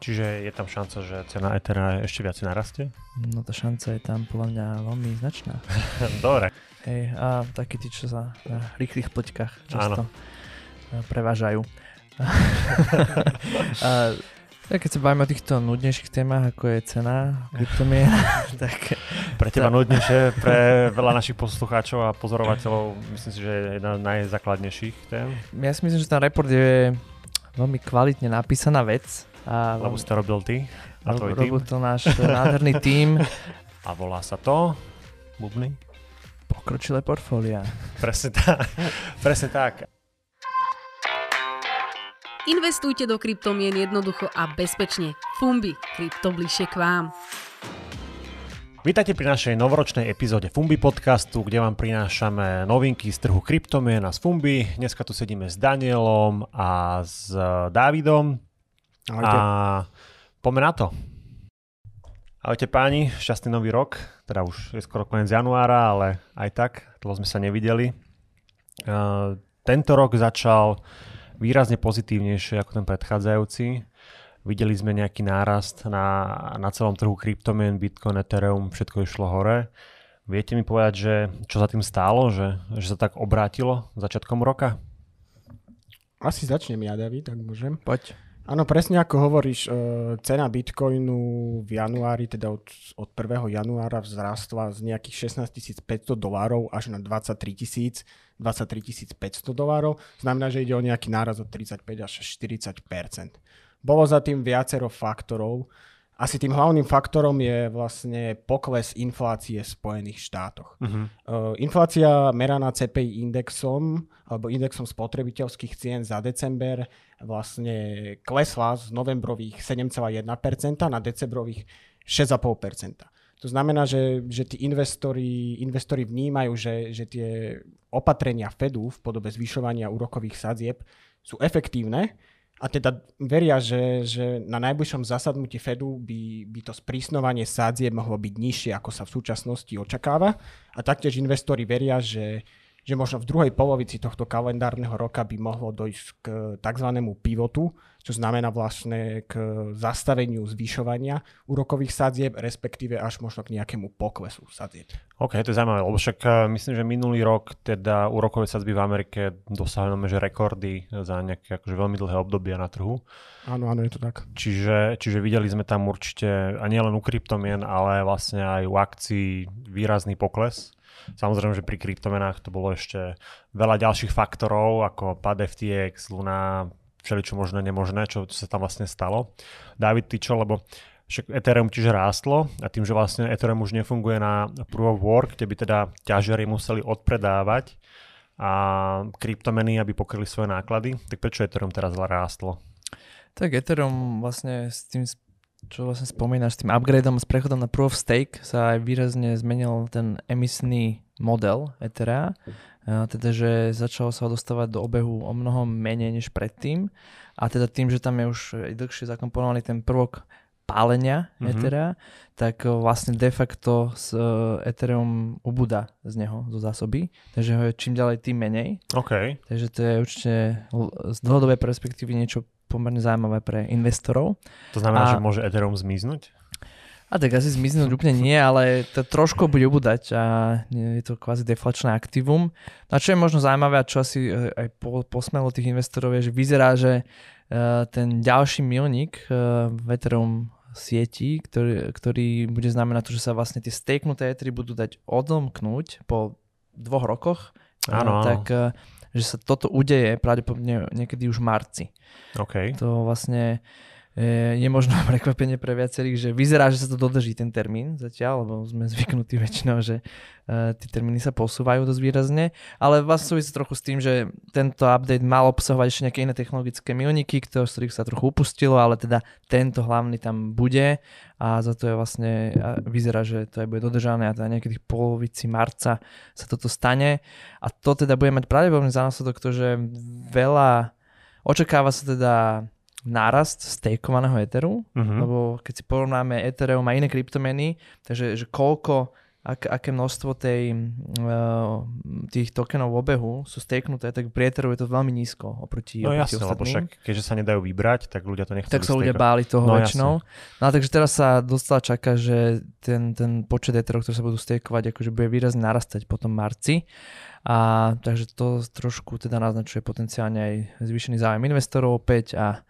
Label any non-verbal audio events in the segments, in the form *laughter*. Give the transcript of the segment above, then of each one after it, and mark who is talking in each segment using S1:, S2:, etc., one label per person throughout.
S1: Čiže je tam šanca, že cena Ethera ešte viac narastie?
S2: No tá šanca je tam podľa mňa veľmi značná. *laughs*
S1: Dobre.
S2: Hej, a takí tí, čo sa na rýchlych poťkách často Áno. prevážajú. *laughs* a, tak keď sa bavíme o týchto nudnejších témach, ako je cena kryptomien, *laughs* tak...
S1: Pre teba tá... nudnejšie, pre veľa našich poslucháčov a pozorovateľov, myslím si, že je jedna z najzákladnejších tém.
S2: Ja si myslím, že ten report je veľmi kvalitne napísaná vec.
S1: A Lebo si to robil ty
S2: a tvoj tým. Robil to náš nádherný *laughs* tým.
S1: A volá sa to? Bubny?
S2: Pokročilé portfólia.
S1: Presne tak. Presne tak.
S3: Investujte do kryptomien jednoducho a bezpečne. Fumbi, krypto bližšie k vám.
S1: Vítajte pri našej novoročnej epizóde Fumbi podcastu, kde vám prinášame novinky z trhu kryptomien a z Fumbi. Dneska tu sedíme s Danielom a s Dávidom. Ahojte. A poďme na to. Ahojte páni, šťastný nový rok, teda už je skoro koniec januára, ale aj tak, dlho sme sa nevideli. Uh, tento rok začal výrazne pozitívnejšie ako ten predchádzajúci. Videli sme nejaký nárast na, na celom trhu kryptomien, Bitcoin, Ethereum, všetko išlo hore. Viete mi povedať, že čo za tým stálo, že, že sa tak obrátilo začiatkom roka?
S4: Asi začnem ja, David, tak môžem.
S2: Poď.
S4: Áno, presne ako hovoríš, e, cena Bitcoinu v januári, teda od, od 1. januára vzrástla z nejakých 16 500 dolárov až na 23 000, 23 500 dolárov. Znamená, že ide o nejaký náraz od 35 až 40 Bolo za tým viacero faktorov. Asi tým hlavným faktorom je vlastne pokles inflácie v Spojených štátoch. Uh-huh. Uh, inflácia meraná CPI indexom alebo indexom spotrebiteľských cien za december vlastne klesla z novembrových 7,1% na decembrových 6,5%. To znamená, že, že tí investori, investori vnímajú, že, že tie opatrenia Fedu v podobe zvyšovania úrokových sadzieb sú efektívne a teda veria, že, že na najbližšom zasadnutí Fedu by, by to sprísnovanie sádzie mohlo byť nižšie, ako sa v súčasnosti očakáva. A taktiež investori veria, že, že možno v druhej polovici tohto kalendárneho roka by mohlo dojsť k tzv. pivotu, čo znamená vlastne k zastaveniu zvyšovania úrokových sadzieb, respektíve až možno k nejakému poklesu sadzieb.
S1: OK, to je zaujímavé, lebo však eh, myslím, že minulý rok teda úrokové sadzby v Amerike dosahli že rekordy za nejaké akože veľmi dlhé obdobia na trhu.
S4: Áno, áno, je to tak.
S1: Čiže, čiže videli sme tam určite, a nie len u kryptomien, ale vlastne aj u akcií výrazný pokles Samozrejme, že pri kryptomenách to bolo ešte veľa ďalších faktorov, ako pad FTX, Luna, všeličo možné, nemožné, čo, sa tam vlastne stalo. David, ty čo, lebo však Ethereum tiež rástlo a tým, že vlastne Ethereum už nefunguje na Proof of Work, kde by teda ťažiari museli odpredávať a kryptomeny, aby pokryli svoje náklady, tak prečo Ethereum teraz rástlo?
S2: Tak Ethereum vlastne s tým čo vlastne spomínaš, s tým upgradeom, s prechodom na Proof of Stake sa aj výrazne zmenil ten emisný model Ethera, teda že začalo sa dostávať do obehu o mnoho menej než predtým a teda tým, že tam je už dlhšie zakomponovaný ten prvok pálenia mm-hmm. Ethera, tak vlastne de facto s Ethereum ubúda z neho, zo zásoby, takže ho je čím ďalej tým menej.
S1: Okay.
S2: Takže to je určite z dlhodobej perspektívy niečo pomerne zaujímavé pre investorov.
S1: To znamená, a... že môže Ethereum zmiznúť?
S2: A tak asi zmiznúť úplne nie, ale to trošku bude ubúdať a je to kvázi deflačné aktívum. A čo je možno zaujímavé a čo asi e, aj po, posmelo tých investorov je, že vyzerá, že uh, ten ďalší milník uh, v Ethereum sieti, ktorý, ktorý bude znamenať to, že sa vlastne tie stakenuté Ethery budú dať odomknúť po dvoch rokoch. Uh, tak že sa toto udeje pravdepodobne niekedy už v marci.
S1: Okay.
S2: To vlastne e, je možno *laughs* prekvapenie pre viacerých, že vyzerá, že sa to dodrží ten termín zatiaľ, lebo sme zvyknutí *laughs* väčšinou, že uh, tie termíny sa posúvajú dosť výrazne, ale vlastne súvisí trochu s tým, že tento update mal obsahovať ešte nejaké iné technologické milníky, z ktorých sa trochu upustilo, ale teda tento hlavný tam bude. A za to je vlastne, vyzerá, že to aj bude dodržané a teda niekedy polovici marca sa toto stane. A to teda bude mať pravdepodobne za následok to, že veľa Očakáva sa teda nárast stejkovaného Etheru, uh-huh. lebo keď si porovnáme Ethereum a iné kryptomeny, takže že koľko ak, aké množstvo tej, uh, tých tokenov v obehu sú staknuté, tak v Prieteru je to veľmi nízko oproti,
S1: No
S2: oproti
S1: jasne, lebo
S2: ostatným.
S1: však keďže sa nedajú vybrať, tak ľudia to nechceli
S2: Tak sa ľudia báli toho
S1: No,
S2: no, väčšinou. No a takže teraz sa dostala čaká, že ten, ten počet eterov, ktoré sa budú stakeovať, akože bude výrazne narastať po tom marci. A takže to trošku teda naznačuje potenciálne aj zvýšený záujem investorov opäť a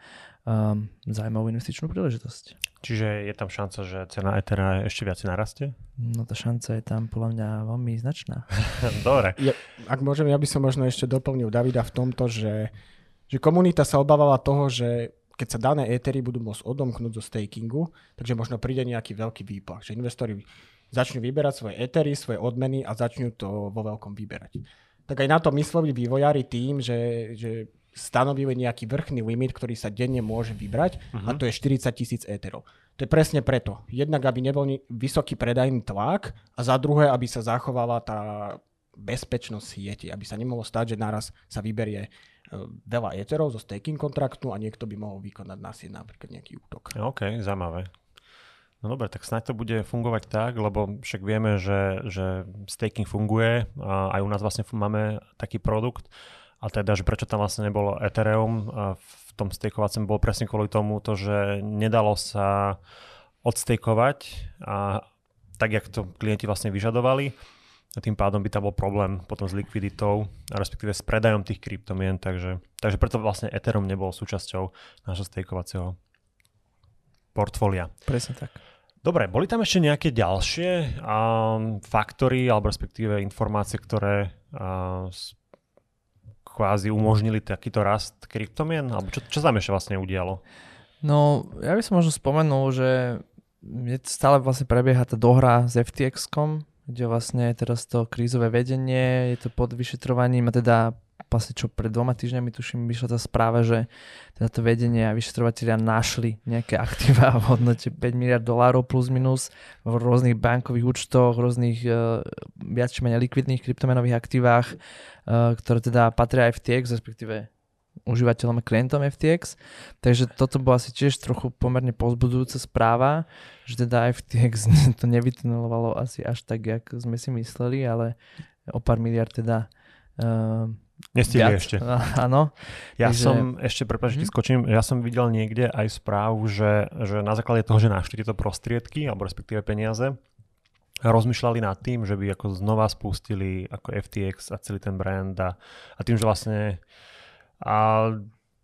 S2: um, zaujímavú investičnú príležitosť.
S1: Čiže je tam šanca, že cena Ethera ešte viac narastie?
S2: No tá šanca je tam podľa mňa veľmi značná. *laughs*
S1: Dobre.
S4: Ja, ak môžem, ja by som možno ešte doplnil Davida v tomto, že, že komunita sa obávala toho, že keď sa dané étery budú môcť odomknúť zo stakingu, takže možno príde nejaký veľký výplach, že investori začnú vyberať svoje étery, svoje odmeny a začnú to vo veľkom vyberať. Tak aj na to mysleli vývojári tým, že, že stanovili nejaký vrchný limit, ktorý sa denne môže vybrať uh-huh. a to je 40 tisíc éterov. To je presne preto. Jednak, aby nebol vysoký predajný tlak a za druhé, aby sa zachovala tá bezpečnosť sieti, aby sa nemohlo stať, že naraz sa vyberie e, veľa éterov zo staking kontraktu a niekto by mohol vykonať na sieť napríklad nejaký útok.
S1: OK, zaujímavé. No dobre, tak snáď to bude fungovať tak, lebo však vieme, že, že staking funguje a aj u nás vlastne máme taký produkt a teda, že prečo tam vlastne nebolo Ethereum v tom stakeovacom bolo presne kvôli tomu, to, že nedalo sa odstakeovať a tak, jak to klienti vlastne vyžadovali a tým pádom by tam bol problém potom s likviditou a respektíve s predajom tých kryptomien, takže, takže preto vlastne Ethereum nebol súčasťou nášho stakeovacieho portfólia.
S2: Presne tak.
S1: Dobre, boli tam ešte nejaké ďalšie um, faktory alebo respektíve informácie, ktoré uh, kvázi umožnili takýto rast kryptomien? Alebo čo, čo tam ešte vlastne udialo?
S2: No, ja by som možno spomenul, že stále vlastne prebieha tá dohra s FTX-kom, kde vlastne teraz to krízové vedenie, je to pod vyšetrovaním a teda vlastne čo pred dvoma týždňami tuším vyšla tá správa, že teda to vedenie a vyšetrovateľia našli nejaké aktíva v hodnote 5 miliard dolárov plus minus v rôznych bankových účtoch, rôznych uh, viac či menej likvidných kryptomenových aktívach, uh, ktoré teda patria FTX, respektíve užívateľom a klientom FTX. Takže toto bola asi tiež trochu pomerne pozbudujúca správa, že teda FTX *laughs* to nevytunelovalo asi až tak, jak sme si mysleli, ale o pár miliard teda uh,
S1: Nestihli ešte.
S2: Áno.
S1: Ja
S2: Takže-
S1: som ešte, prepáč,
S2: Mhm.
S1: skočím, ja som videl niekde aj správu, že, že na základe toho, že našli tieto prostriedky, alebo respektíve peniaze, rozmýšľali nad tým, že by ako znova spustili ako FTX a celý ten brand a, a tým, že vlastne a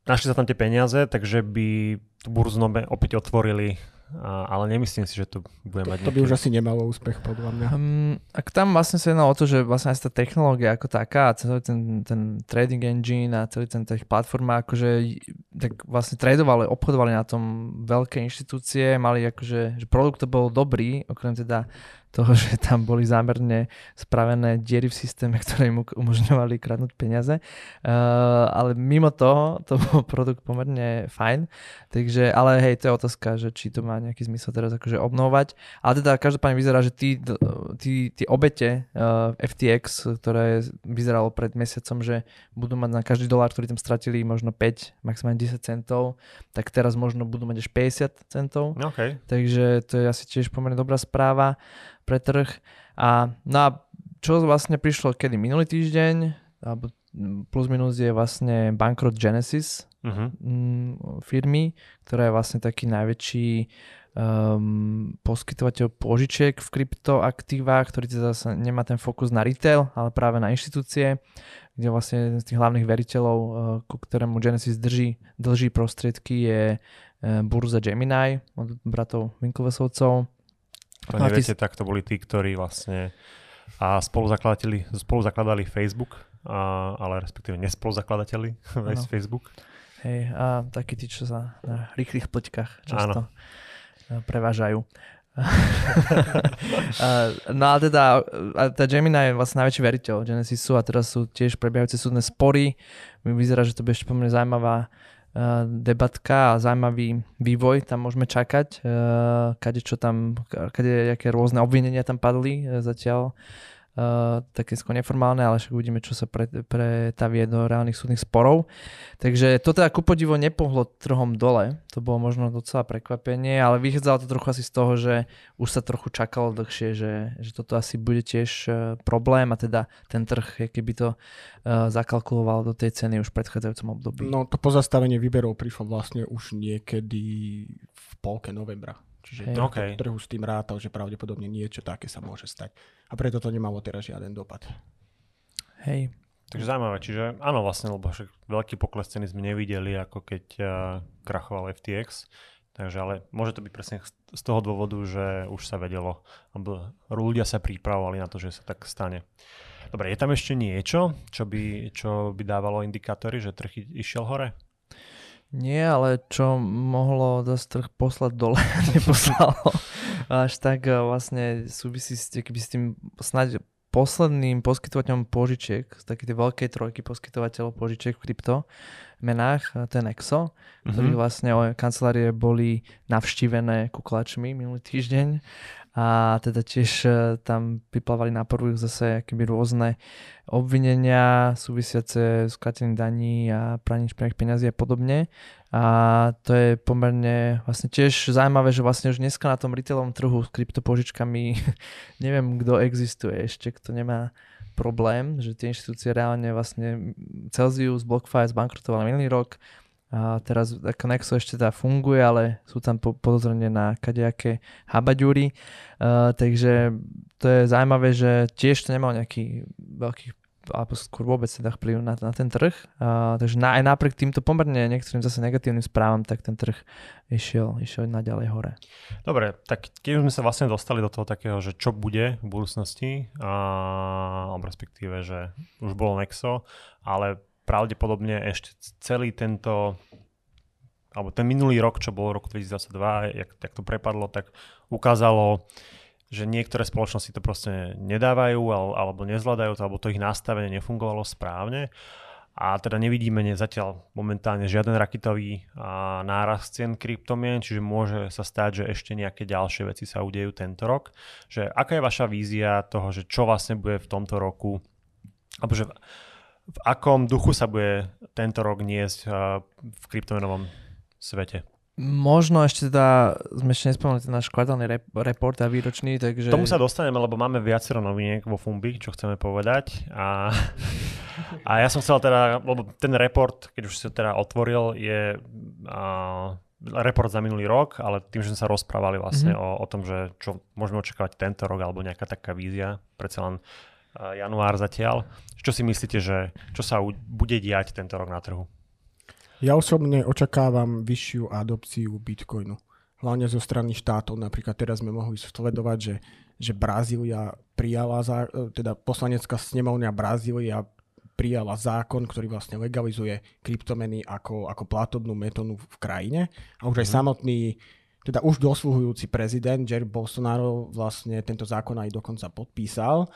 S1: našli sa tam tie peniaze, takže by tú burzu opäť otvorili, a, ale nemyslím si, že to bude mať
S4: To by už asi nemalo úspech podľa mňa.
S2: Um, ak tam vlastne sa jedná o to, že vlastne aj tá technológia ako taká a celý ten, ten trading engine a celý ten tých platforma, akože tak vlastne tradovali, obchodovali na tom veľké inštitúcie, mali akože, že produkt to bol dobrý, okrem teda toho, že tam boli zámerne spravené diery v systéme, *laughs* ktoré im umožňovali kradnúť peniaze. Uh, ale mimo toho, to bol produkt pomerne fajn. Takže, ale hej, to je otázka, že či to má nejaký zmysel teraz akože obnovať. Ale teda každopádne vyzerá, že tí, tí, tí obete uh, FTX, ktoré vyzeralo pred mesiacom, že budú mať na každý dolár, ktorý tam stratili možno 5, maximálne 10 centov, tak teraz možno budú mať až 50 centov.
S1: No, OK.
S2: Takže to je asi tiež pomerne dobrá správa pre trh. A, no a čo vlastne prišlo kedy? Minulý týždeň, alebo plus minus je vlastne bankrot Genesis
S1: Uh-huh.
S2: firmy, ktorá je vlastne taký najväčší um, poskytovateľ požičiek v kryptoaktívach, ktorý teda sa nemá ten fokus na retail, ale práve na inštitúcie, kde vlastne jeden z tých hlavných veriteľov, uh, ku ktorému Genesis drží, dlží prostriedky je uh, burza Gemini od bratov Winklevesovcov.
S1: To
S2: No ty
S1: neviete, tak to boli tí, ktorí vlastne a spoluzakladateľi, spoluzakladali Facebook, a, ale respektíve nespoluzakladateľi *laughs*
S2: Áno.
S1: Facebook.
S2: Hej, a takí tí, čo sa na rýchlych pleťkách často eh, prevážajú. *laughs* No a teda, a tá Gemini je vlastne najväčší veriteľ Genesisu a teraz sú tiež prebiehajúce súdne spory. Vyzerá, že to bude ešte pomerne zaujímavá debatka a zaujímavý vývoj tam môžeme čakať. Eh, Kade čo tam, kade, aké rôzne obvinenia tam padli eh, zatiaľ. Uh, také skôr neformálne, ale však uvidíme, čo sa pre, pretavie do reálnych súdnych sporov. Takže to teda ku podivu nepohlo trhom dole, to bolo možno docela prekvapenie, ale vychádzalo to trochu asi z toho, že už sa trochu čakalo dlhšie, že, že toto asi bude tiež uh, problém a teda ten trh, keby to uh, zakalkuloval do tej ceny už v predchádzajúcom období.
S4: No to pozastavenie výberov prišlo vlastne už niekedy v polke novembra. Čiže hey. okay. trhu s tým rátal, že pravdepodobne niečo také sa môže stať. A preto to nemalo teraz žiaden dopad.
S2: Hej.
S1: Takže zaujímavé, čiže áno vlastne, lebo však veľký pokles ceny sme nevideli, ako keď uh, krachoval FTX. Takže ale môže to byť presne z toho dôvodu, že už sa vedelo, alebo ľudia sa pripravovali na to, že sa tak stane. Dobre, je tam ešte niečo, čo by, čo by dávalo indikátory, že trh išiel hore?
S2: Nie, ale čo mohlo dosť trh poslať dole, *laughs* neposlalo. Až tak eh, vlastne súvisí s, keby s tým snáď posledným poskytovateľom požičiek, z také tej veľkej trojky poskytovateľov požičiek v krypto menách, eh, ten Exo, mm-hmm. ktorí vlastne kancelárie boli navštívené kuklačmi minulý týždeň a teda tiež e, tam vyplávali na prvú zase keby rôzne obvinenia súvisiace s kratením daní a praním špinavých peniazí a podobne. A to je pomerne vlastne tiež zaujímavé, že vlastne už dneska na tom retailovom trhu s kryptopožičkami *laughs* neviem, kto existuje ešte, kto nemá problém, že tie inštitúcie reálne vlastne Celsius, BlockFi zbankrotovali minulý rok, a teraz Nexo ešte teda funguje, ale sú tam po, podozrenie na kadejaké habaďúry. Uh, takže to je zaujímavé, že tiež to nemal nejaký veľký alebo skôr vôbec teda vplyv na, na ten trh. Uh, takže na, aj napriek týmto pomerne niektorým zase negatívnym správam, tak ten trh išiel, išiel naďalej hore.
S1: Dobre, tak keď sme sa vlastne dostali do toho takého, že čo bude v budúcnosti, a, alebo respektíve, že už bolo Nexo, ale pravdepodobne ešte celý tento alebo ten minulý rok, čo bol roku 2022, jak, jak to prepadlo, tak ukázalo, že niektoré spoločnosti to proste nedávajú alebo nezvládajú to, alebo to ich nastavenie nefungovalo správne. A teda nevidíme ne, zatiaľ momentálne žiaden raketový a, nárast cien kryptomien, čiže môže sa stať, že ešte nejaké ďalšie veci sa udejú tento rok. Že aká je vaša vízia toho, že čo vlastne bude v tomto roku, alebo že v akom duchu sa bude tento rok niesť v kryptomenovom svete?
S2: Možno ešte teda, sme ešte nespomenuli ten náš kvartálny rep- report a výročný, takže...
S1: Tomu sa dostaneme, lebo máme viacero noviniek vo Fumbi, čo chceme povedať. A, a ja som chcel teda, lebo ten report, keď už si teda otvoril, je uh, report za minulý rok, ale tým, že sme sa rozprávali vlastne mm-hmm. o, o tom, že čo môžeme očakávať tento rok, alebo nejaká taká vízia, predsa len január zatiaľ. Čo si myslíte, že čo sa bude diať tento rok na trhu?
S4: Ja osobne očakávam vyššiu adopciu Bitcoinu. Hlavne zo strany štátov. Napríklad teraz sme mohli sledovať, že, že Brazília prijala, teda poslanecká snemovňa Brazília prijala zákon, ktorý vlastne legalizuje kryptomeny ako, ako platobnú metódu v krajine. A už aj mm. samotný, teda už dosluhujúci prezident Jair Bolsonaro vlastne tento zákon aj dokonca podpísal.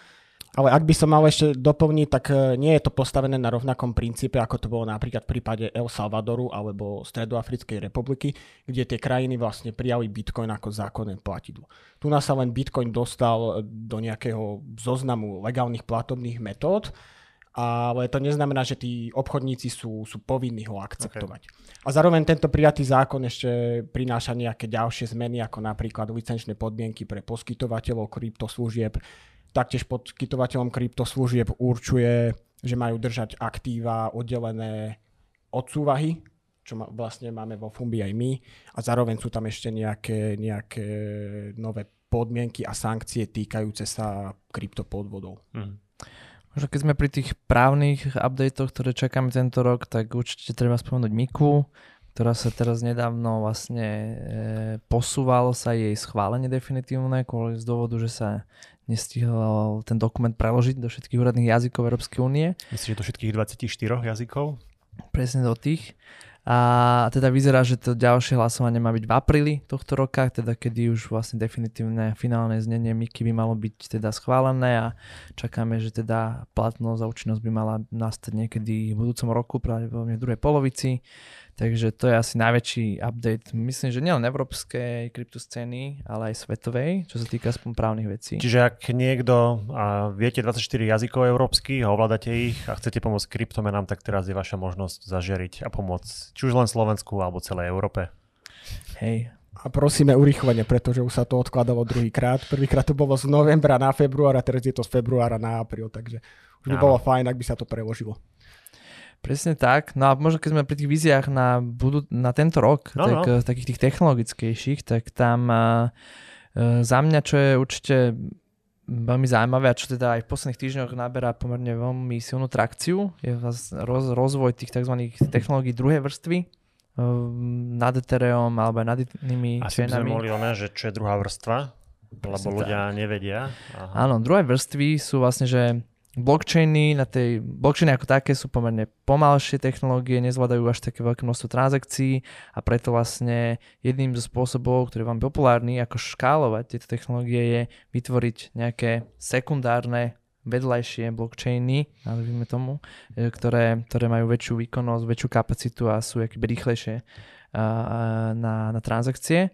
S4: Ale ak by som mal ešte doplniť, tak e, nie je to postavené na rovnakom princípe, ako to bolo napríklad v prípade El Salvadoru alebo Stredoafrickej republiky, kde tie krajiny vlastne prijali Bitcoin ako zákonné platidlo. Tu nás sa len Bitcoin dostal do nejakého zoznamu legálnych platobných metód, ale to neznamená, že tí obchodníci sú, sú povinní ho akceptovať. Okay. A zároveň tento prijatý zákon ešte prináša nejaké ďalšie zmeny, ako napríklad licenčné podmienky pre poskytovateľov kryptoslúžieb, Taktiež podkytovateľom kryptoslúžieb určuje, že majú držať aktíva oddelené od súvahy, čo ma, vlastne máme vo Fumbi aj my. A zároveň sú tam ešte nejaké, nejaké nové podmienky a sankcie týkajúce sa kryptopodvodov. Mm.
S2: Keď sme pri tých právnych updatech, ktoré čakáme tento rok, tak určite treba spomenúť Miku, ktorá sa teraz nedávno vlastne e, posúvalo sa jej schválenie definitívne kvôli z dôvodu, že sa nestihol ten dokument preložiť do všetkých úradných jazykov Európskej únie.
S1: Myslíš, že do všetkých 24 jazykov?
S2: Presne do tých. A teda vyzerá, že to ďalšie hlasovanie má byť v apríli tohto roka, teda kedy už vlastne definitívne finálne znenie MIKI by malo byť teda schválené a čakáme, že teda platnosť a účinnosť by mala nastať niekedy v budúcom roku, pravdepodobne v druhej polovici. Takže to je asi najväčší update. Myslím, že nielen európskej kryptoscény, ale aj svetovej, čo sa týka aspoň právnych vecí.
S1: Čiže ak niekto a viete 24 jazykov európskych a ovládate ich a chcete pomôcť kryptomenám, tak teraz je vaša možnosť zažiariť a pomôcť či už len Slovensku alebo celej Európe.
S2: Hej,
S4: A prosíme urychlenie, pretože už sa to odkladalo druhýkrát. Prvýkrát to bolo z novembra na február a teraz je to z februára na apríl, takže už by
S1: Áno.
S4: bolo fajn, ak by sa to preložilo.
S2: Presne tak. No a možno keď sme pri tých víziách na, budú, na tento rok,
S1: No,
S2: tak
S1: no.
S2: eh, takých tých technologickejších, tak tam uh, za mňa, čo je určite veľmi zaujímavé a čo teda aj v posledných týždňoch naberá pomerne veľmi silnú trakciu, je roz, rozvoj tých tzv. technológií druhej vrstvy nad Ethereum alebo aj nad inými
S1: Asi by sme
S2: chainami.
S1: mohli oné, že čo je druhá vrstva, lebo
S2: Presne
S1: ľudia nevedia. Aha.
S2: Áno, druhé vrstvy sú vlastne, že blockchainy na tej, blockchainy ako také sú pomerne pomalšie technológie, nezvládajú až také veľké množstvo transakcií a preto vlastne jedným zo spôsobov, ktorý je veľmi populárny, ako škálovať tieto technológie je vytvoriť nejaké sekundárne vedľajšie blockchainy, nazvime tomu, e, ktoré, ktoré majú väčšiu výkonnosť, väčšiu kapacitu a sú rýchlejšie na, na transakcie.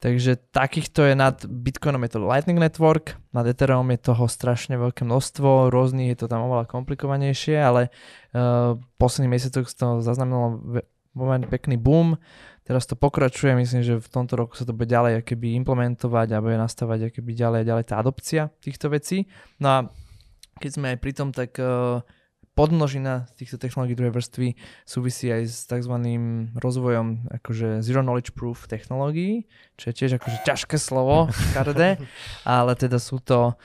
S2: Takže takýchto je nad Bitcoinom je to Lightning Network, nad Ethereum je toho strašne veľké množstvo, rôznych je to tam oveľa komplikovanejšie, ale uh, v posledných mesiacoch to zaznamenalo pomerne pekný boom. Teraz to pokračuje, myslím, že v tomto roku sa to bude ďalej keby implementovať a bude nastavať keby ďalej a ďalej tá adopcia týchto vecí. No a keď sme aj pri tom, tak uh, podmnožina týchto technológií druhej vrstvy súvisí aj s tzv. rozvojom akože zero knowledge proof technológií, čo je tiež akože ťažké slovo, *laughs* škaredé, ale teda sú to,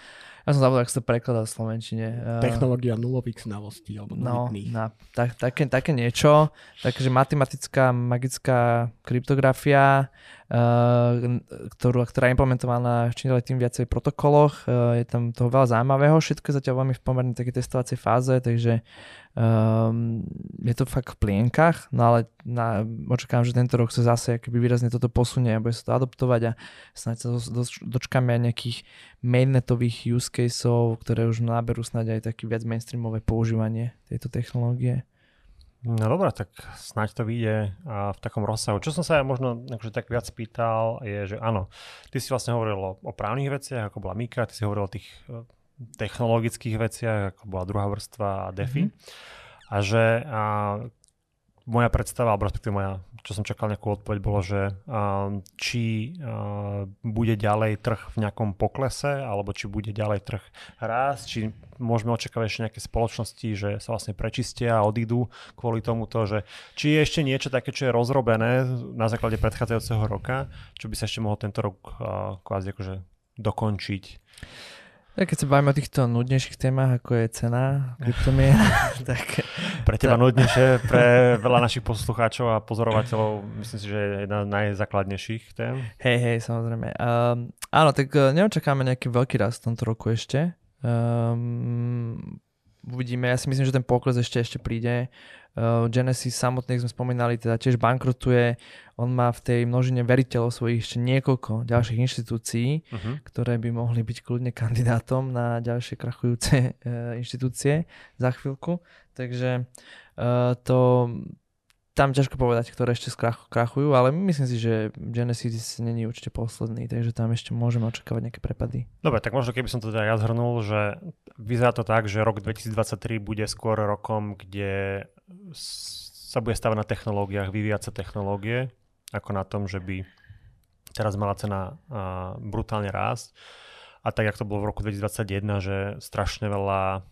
S2: ja som zabudol, ako sa to prekladá v Slovenčine. Uh,
S4: Technológia nulových znalostí alebo
S2: No,
S4: nulitných.
S2: na, tak, také, také niečo, takže matematická, magická kryptografia, ktorú, ktorá je implementovaná v čím ďalej tým viacej protokoloch, uh, je tam toho veľa zaujímavého, všetko zatiaľ veľmi v pomerne takej testovacej fáze, takže um, je to fakt v plienkach, no ale na, očakávam, že tento rok sa zase akoby výrazne toto posunie a bude sa to adoptovať a snáď sa dos- dočkáme aj nejakých mainnetových use caseov, ktoré už naberú snáď aj taký viac mainstreamové používanie tejto technológie.
S1: No dobré, tak snáď to vyjde v takom rozsahu. Čo som sa ja možno akože tak viac pýtal, je, že áno, ty si vlastne hovoril o, o právnych veciach, ako bola Mika, ty si hovoril o tých eh, technologických veciach, ako bola druhá vrstva a DeFi. A že a, moja predstava, alebo respektíve moja, čo som čakal nejakú odpoveď, bolo, že či bude ďalej trh v nejakom poklese, alebo či bude ďalej trh rásť, či môžeme očakávať ešte nejaké spoločnosti, že sa vlastne prečistia a odídu kvôli tomuto, že či je ešte niečo také, čo je rozrobené na základe predchádzajúceho roka, čo by sa ešte mohlo tento rok kvázi akože dokončiť.
S2: Tak keď sa bavíme o týchto nudnejších témach, ako je cena kryptomien, *laughs* tak
S1: Pre teba
S2: Tá-
S1: nudnejšie, pre veľa našich poslucháčov a pozorovateľov, myslím si, že je jedna z najzákladnejších tém.
S2: hej, hej, samozrejme. Um, áno, tak uh, neočakáme nejaký veľký rast v tomto roku ešte. Um, uvidíme, ja si myslím, že ten pokles ešte ešte príde. Uh, Genesis samotný, jak sme spomínali, teda tiež bankrotuje. On má v tej množine veriteľov svojich ešte niekoľko ďalších inštitúcií,
S1: Uh-huh.
S2: ktoré by mohli byť kľudne kandidátom na ďalšie krachujúce uh, inštitúcie za chvíľku. Takže uh, to tam ťažko povedať, ktoré ešte skrach, krachujú, ale myslím si, že Genesis není určite posledný, takže tam ešte môžeme očakávať nejaké prepady.
S1: Dobre, tak možno keby som to teda ja zhrnul, že vyzerá to tak, že rok 2023 bude skôr rokom, kde sa bude stavať na technológiách, vyvíjať sa technológie, ako na tom, že by teraz mala cena brutálne rásť. A tak, jak to bolo v roku 2021, že strašne veľa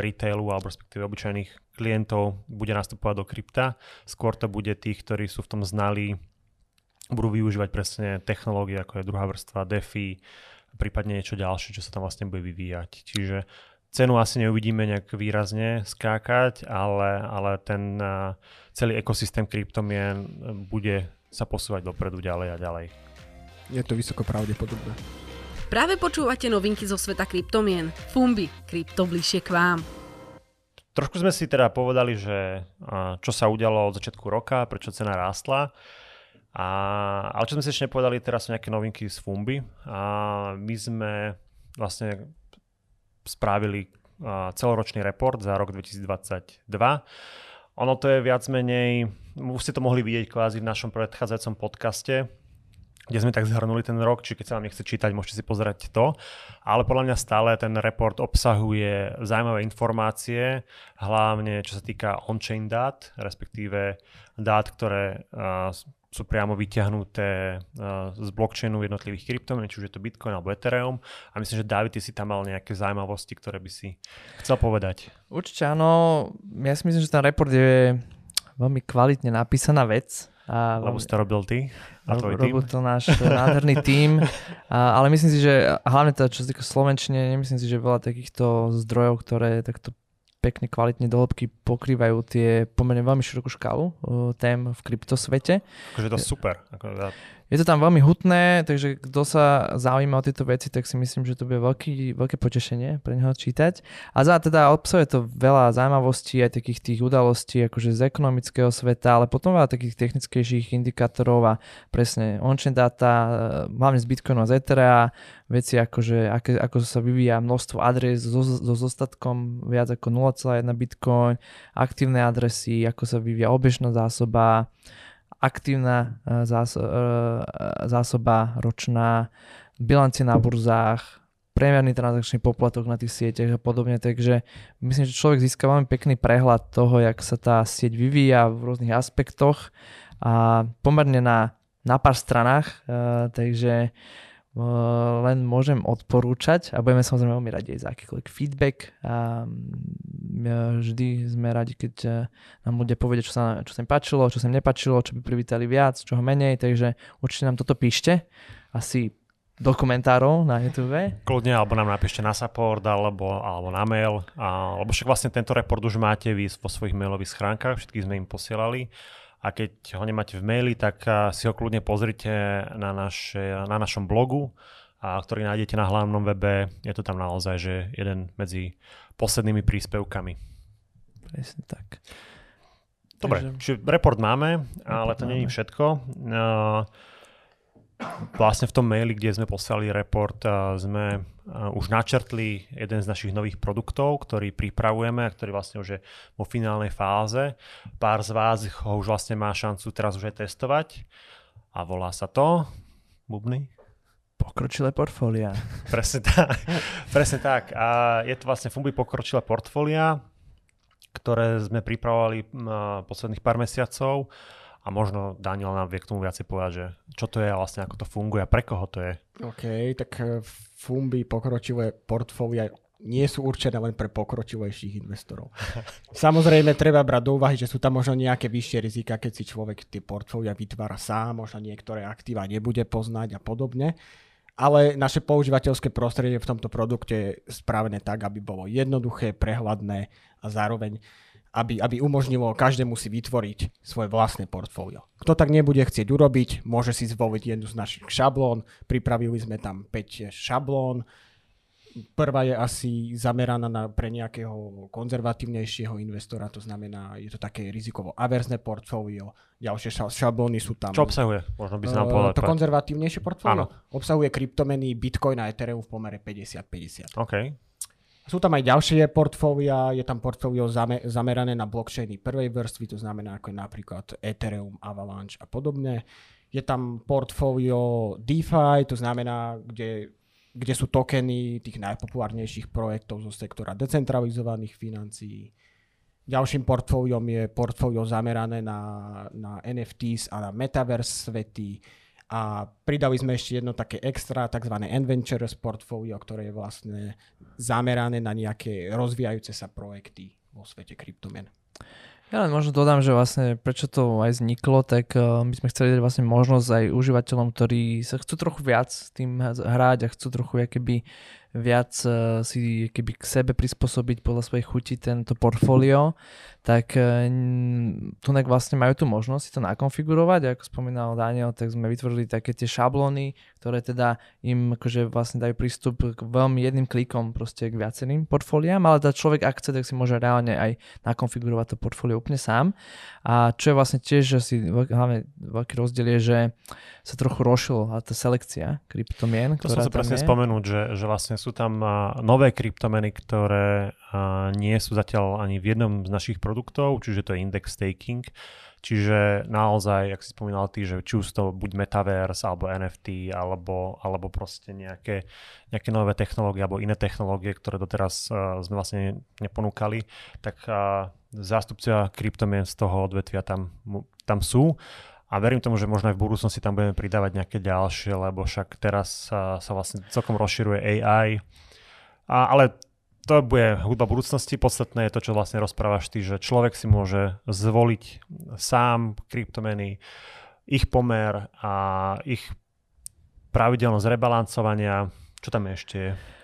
S1: retailu alebo respektíve obyčajných klientov bude nastupovať do krypta. Skôr to bude tých, ktorí sú v tom znali, budú využívať presne technológie, ako je druhá vrstva, DeFi, prípadne niečo ďalšie, čo sa tam vlastne bude vyvíjať. Čiže cenu asi neuvidíme nejak výrazne skákať, ale, ale ten celý ekosystém kryptomien bude sa posúvať dopredu ďalej a ďalej.
S4: Je to vysoko pravdepodobné.
S3: Práve počúvate novinky zo sveta kryptomien. Fumbi, krypto bližšie k vám.
S1: Trošku sme si teda povedali, že čo sa udialo od začiatku roka, prečo cena rástla. A, ale čo sme si ešte nepovedali, teraz sú nejaké novinky z Fumbi. A my sme vlastne spravili celoročný report za rok 2022. Ono to je viac menej už ste to mohli vidieť kvázi v našom predchádzajúcom podcaste, kde sme tak zhrnuli ten rok, či keď sa vám nechce čítať, môžete si pozerať to. Ale podľa mňa stále ten report obsahuje zaujímavé informácie, hlavne čo sa týka on-chain dát, respektíve dát, ktoré uh, sú priamo vyťahnuté uh, z blockchainu jednotlivých kryptomien, či už je to Bitcoin alebo Ethereum. A myslím, že David, ty si tam mal nejaké zaujímavosti, ktoré by si chcel povedať.
S2: Určite áno. Ja si myslím, že ten report je veľmi kvalitne napísaná vec
S1: a Lebo si to robil ty a tvoj
S2: tým. Robil to náš nádherný tým, a, ale myslím si, že hlavne to, čo sa týka Slovenčine, nemyslím si, že veľa takýchto zdrojov, ktoré takto pekne, kvalitne do hĺbky pokrývajú tie pomerne veľmi širokú škálu uh, tém v kryptosvete.
S1: Akože to super. Ako, ja
S2: je to tam veľmi hutné, takže kto sa zaujíma o tieto veci, tak si myslím, že to bude veľký, veľké potešenie pre neho čítať. A za teda obsahuje to veľa zaujímavostí aj takých tých udalostí akože z ekonomického sveta, ale potom veľa takých technickejších indikátorov a presne on-chain data, eh, hlavne z Bitcoinu a z Etherea, veci akože aké, ako sa vyvíja množstvo adres so, so zostatkom viac ako 0,1 Bitcoin, aktívne adresy, ako sa vyvíja obežná zásoba, aktívna e, zás- e, zásoba ročná, bilancie na burzách, priemerný transakčný poplatok na tých sieťach a podobne, takže myslím, že človek získa veľmi pekný prehľad toho, jak sa tá sieť vyvíja v rôznych aspektoch a pomerne na, na pár stranách, uh, takže len môžem odporúčať a budeme samozrejme veľmi radi aj za akýkoľvek feedback a mm, vždy sme radi, keď eh, nám ľudia povedia, čo sa, čo sa im páčilo, čo sa im nepačilo, čo by privítali viac, čo ho menej, takže určite nám toto píšte. Asi do komentárov na YouTube.
S1: Kľudne, alebo nám napíšte na support, alebo, alebo na mail, a, lebo však vlastne tento report už máte vy vo svojich mailových schránkach, všetky sme im posielali a keď ho nemáte v maili, tak si ho kľudne pozrite na, naše, na našom blogu, a ktorý nájdete na hlavnom webe. Je to tam naozaj že jeden medzi poslednými príspevkami.
S2: Presne tak.
S1: Dobre, Takže... čiže report máme, ale to je všetko. Uh, vlastne v tom maili, kde sme poslali report, sme už načrtli jeden z našich nových produktov, ktorý pripravujeme a ktorý vlastne už je vo finálnej fáze. Pár z vás ho už vlastne má šancu teraz už aj testovať a volá sa to Bubny?
S2: Pokročilé portfólia. *laughs*
S1: Presne tak. Presne tak. A je to vlastne Fumbi pokročilé portfólia, ktoré sme pripravovali posledných pár mesiacov a možno Daniel nám vie k tomu viacej povedať, že čo to je a vlastne ako to funguje a pre koho to je.
S4: OK, tak eh, Fumbi pokročilé portfólia nie sú určené len pre pokročilejších investorov. *laughs* Samozrejme, treba brať do úvahy, že sú tam možno nejaké vyššie rizika, keď si človek tie portfólia vytvára sám, možno niektoré aktíva nebude poznať a podobne. Ale naše používateľské prostredie v tomto produkte je spravené tak, aby bolo jednoduché, prehľadné a zároveň aby, aby umožnilo každému si vytvoriť svoje vlastné portfólio. Kto tak nebude chcieť urobiť, môže si zvoliť jednu z našich šablón. Pripravili sme tam 5 šablón. Prvá je asi zameraná na, pre nejakého konzervatívnejšieho investora, to znamená, je to také rizikovo averzné portfólio. Ďalšie šablóny sú tam.
S1: Čo obsahuje? Možno by si nám povedal.
S4: To konzervatívnejšie portfólio obsahuje kryptomeny Bitcoin a Ethereum v pomere 50-50.
S1: Okay.
S4: Sú tam aj ďalšie portfólia, je tam portfólio zamerané na blockchainy prvej vrstvy, to znamená ako je napríklad Ethereum, Avalanche a podobne. Je tam portfólio DeFi, to znamená, kde, kde sú tokeny tých najpopulárnejších projektov zo sektora decentralizovaných financií. Ďalším portfóliom je portfólio zamerané na, na NFTs a na metaverse svety a pridali sme ešte jedno také extra, tzv. Adventures portfolio, ktoré je vlastne zamerané na nejaké rozvíjajúce sa projekty vo svete kryptomien.
S2: Ja len možno dodám, že vlastne prečo to aj vzniklo, tak uh, my sme chceli dať vlastne možnosť aj užívateľom, ktorí sa chcú trochu viac s tým hrať a chcú trochu keby viac uh, si keby k sebe prispôsobiť podľa svojej chuti tento portfólio, tak uh, tunek vlastne majú tu možnosť si to nakonfigurovať a ako spomínal Daniel, tak sme vytvorili také tie šablóny, ktoré teda im akože vlastne dajú prístup k veľmi jedným klikom proste k viacerým portfóliám, ale teda človek ak chce, tak si môže reálne aj nakonfigurovať to portfólio úplne sám. A čo je vlastne tiež asi hlavne veľký rozdiel je, že sa trochu rošila tá selekcia kryptomien.
S1: To som sa presne spomenúť, že, že vlastne sú sú tam nové kryptomeny, ktoré nie sú zatiaľ ani v jednom z našich produktov, čiže to je index staking. Čiže naozaj, ak si spomínal ty, že či už to buď metaverse, alebo NFT, alebo, alebo proste nejaké, nejaké nové technológie, alebo iné technológie, ktoré doteraz uh, sme vlastne neponúkali, tak uh, zástupcia kryptomien z toho odvetvia tam, tam sú. A verím tomu, že možno aj v budúcnosti tam budeme pridávať nejaké ďalšie, lebo však teraz sa, sa vlastne celkom rozširuje AI. A, ale to bude hudba budúcnosti. Podstatné je to, čo vlastne rozprávaš ty, že človek si môže zvoliť sám kryptomeny, ich pomer a ich pravidelnosť rebalancovania. Čo tam ešte je?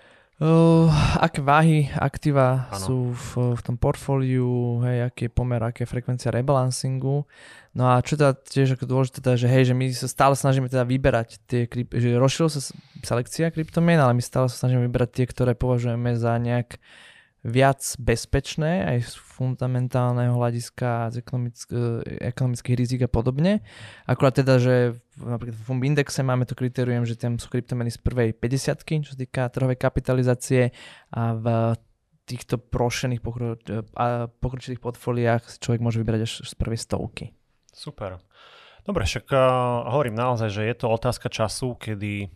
S2: Uh, aké váhy aktíva sú v, v tom portfóliu, hej, aký je pomer, aká je frekvencia rebalancingu. No a čo teda tiež ako dôležité, teda, že hej, že my sa stále snažíme teda vyberať tie, že rozšírila sa selekcia kryptomien, ale my stále sa snažíme vyberať tie, ktoré považujeme za nejak viac bezpečné aj z fundamentálneho hľadiska, z ekonomick- e, ekonomických rizik a podobne. Akurát teda, že napríklad v Fumb indexe máme to kritérium, že tam sú kryptomeny z prvej 50 čo sa týka trhovej kapitalizácie a v týchto prošených pokro- e, pokročilých portfóliách človek môže vybrať až z prvej stovky.
S1: Super. Dobre, však uh, hovorím naozaj, že je to otázka času, kedy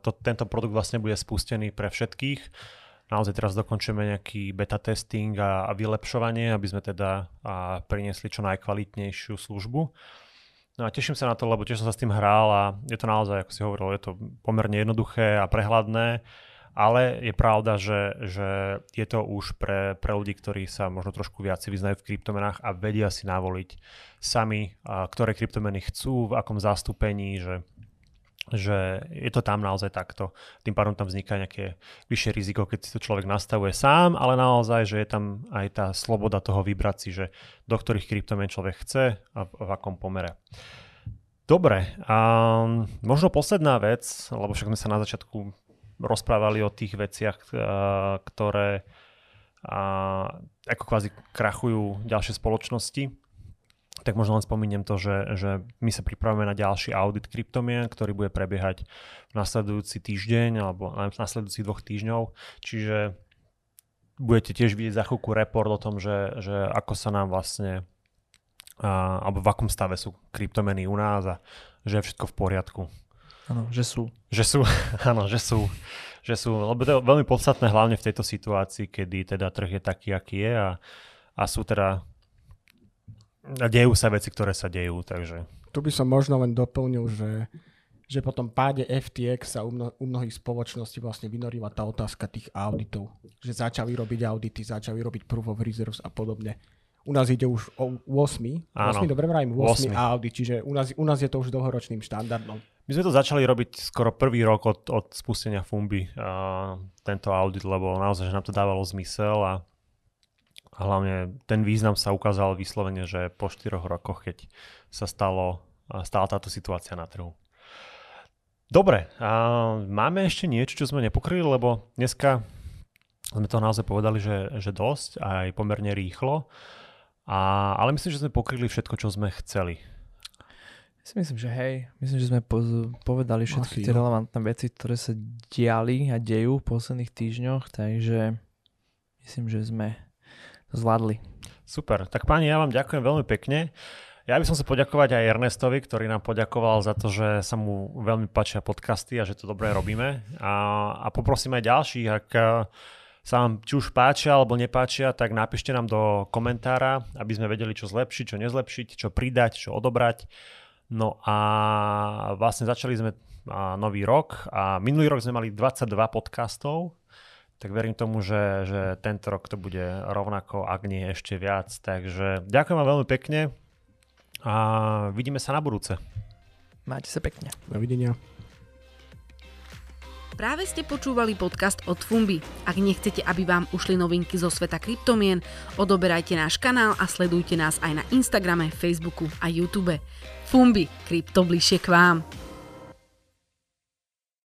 S1: to, tento produkt vlastne bude spustený pre všetkých naozaj teraz dokončíme nejaký beta testing a, a vylepšovanie, aby sme teda a priniesli čo najkvalitnejšiu službu. No a teším sa na to, lebo tiež som sa s tým hral a je to naozaj, ako si hovoril, je to pomerne jednoduché a prehľadné, ale je pravda, že, že je to už pre, pre ľudí, ktorí sa možno trošku viac vyznajú v kryptomenách a vedia si navoliť sami, a ktoré kryptomeny chcú, v akom zastúpení, že že je to tam naozaj takto. Tým pádom tam vzniká nejaké vyššie riziko, keď si to človek nastavuje sám, ale naozaj, že je tam aj tá sloboda toho vybrať si, že do ktorých kryptomien človek chce a v, v akom pomere. Dobre, a možno posledná vec, lebo však sme sa na začiatku rozprávali o tých veciach, ktoré ako kvázi krachujú ďalšie spoločnosti tak možno len spomeniem to, že, že my sa pripravujeme na ďalší audit kryptomien, ktorý bude prebiehať v nasledujúci týždeň alebo v nasledujúcich dvoch týždňov. Čiže budete tiež vidieť za chvíľku report o tom, že, že ako sa nám vlastne a, alebo v akom stave sú kryptomeny u nás a že je všetko v poriadku.
S2: Áno, že sú.
S1: Že sú, *laughs* áno, že sú. Že sú, lebo to je veľmi podstatné hlavne v tejto situácii, kedy teda trh je taký, aký je a, a sú teda a dejú sa veci, ktoré sa dejú, takže...
S4: Tu by som možno len doplnil, že, že po tom páde FTX sa u, mno, u mnohých spoločností vlastne vynorila tá otázka tých auditov. Že začali robiť audity, začali robiť proof of reserves a podobne. U nás ide už o 8. Áno, 8, dobre vravím, 8, 8 audit, čiže u nás, u nás je to už dlhoročným štandardom.
S1: My sme to začali robiť skoro prvý rok od, od spustenia Fumby, uh, tento audit, lebo naozaj, že nám to dávalo zmysel a a hlavne ten význam sa ukázal vyslovene, že po 4 rokoch, keď sa stalo, stala táto situácia na trhu. Dobre, a máme ešte niečo, čo sme nepokryli, lebo dneska sme to naozaj povedali, že, že dosť, aj pomerne rýchlo, a, ale myslím, že sme pokryli všetko, čo sme chceli.
S2: Ja si myslím, že hej, myslím, že sme po- povedali všetky tie relevantné veci, ktoré sa diali a dejú v posledných týždňoch, takže myslím, že sme zvládli.
S1: Super, tak páni, ja vám ďakujem veľmi pekne. Ja by som sa poďakovať aj Ernestovi, ktorý nám poďakoval za to, že sa mu veľmi páčia podcasty a že to dobre robíme. A, a poprosím aj ďalších, ak e, sa vám či už páčia alebo nepáčia, tak napíšte nám do komentára, aby sme vedeli, čo zlepšiť, čo nezlepšiť, čo pridať, čo odobrať. No a vlastne začali sme nový rok a minulý rok sme mali 22 podcastov, tak verím tomu, že, že tento rok to bude rovnako, ak nie ešte viac. Takže ďakujem vám veľmi pekne a vidíme sa na budúce.
S2: Máte sa pekne.
S4: Dovidenia.
S3: Práve ste počúvali podcast od Fumbi. Ak nechcete, aby vám ušli novinky zo sveta kryptomien, odoberajte náš kanál a sledujte nás aj na Instagrame, Facebooku a YouTube. Fumbi, krypto bližšie k vám.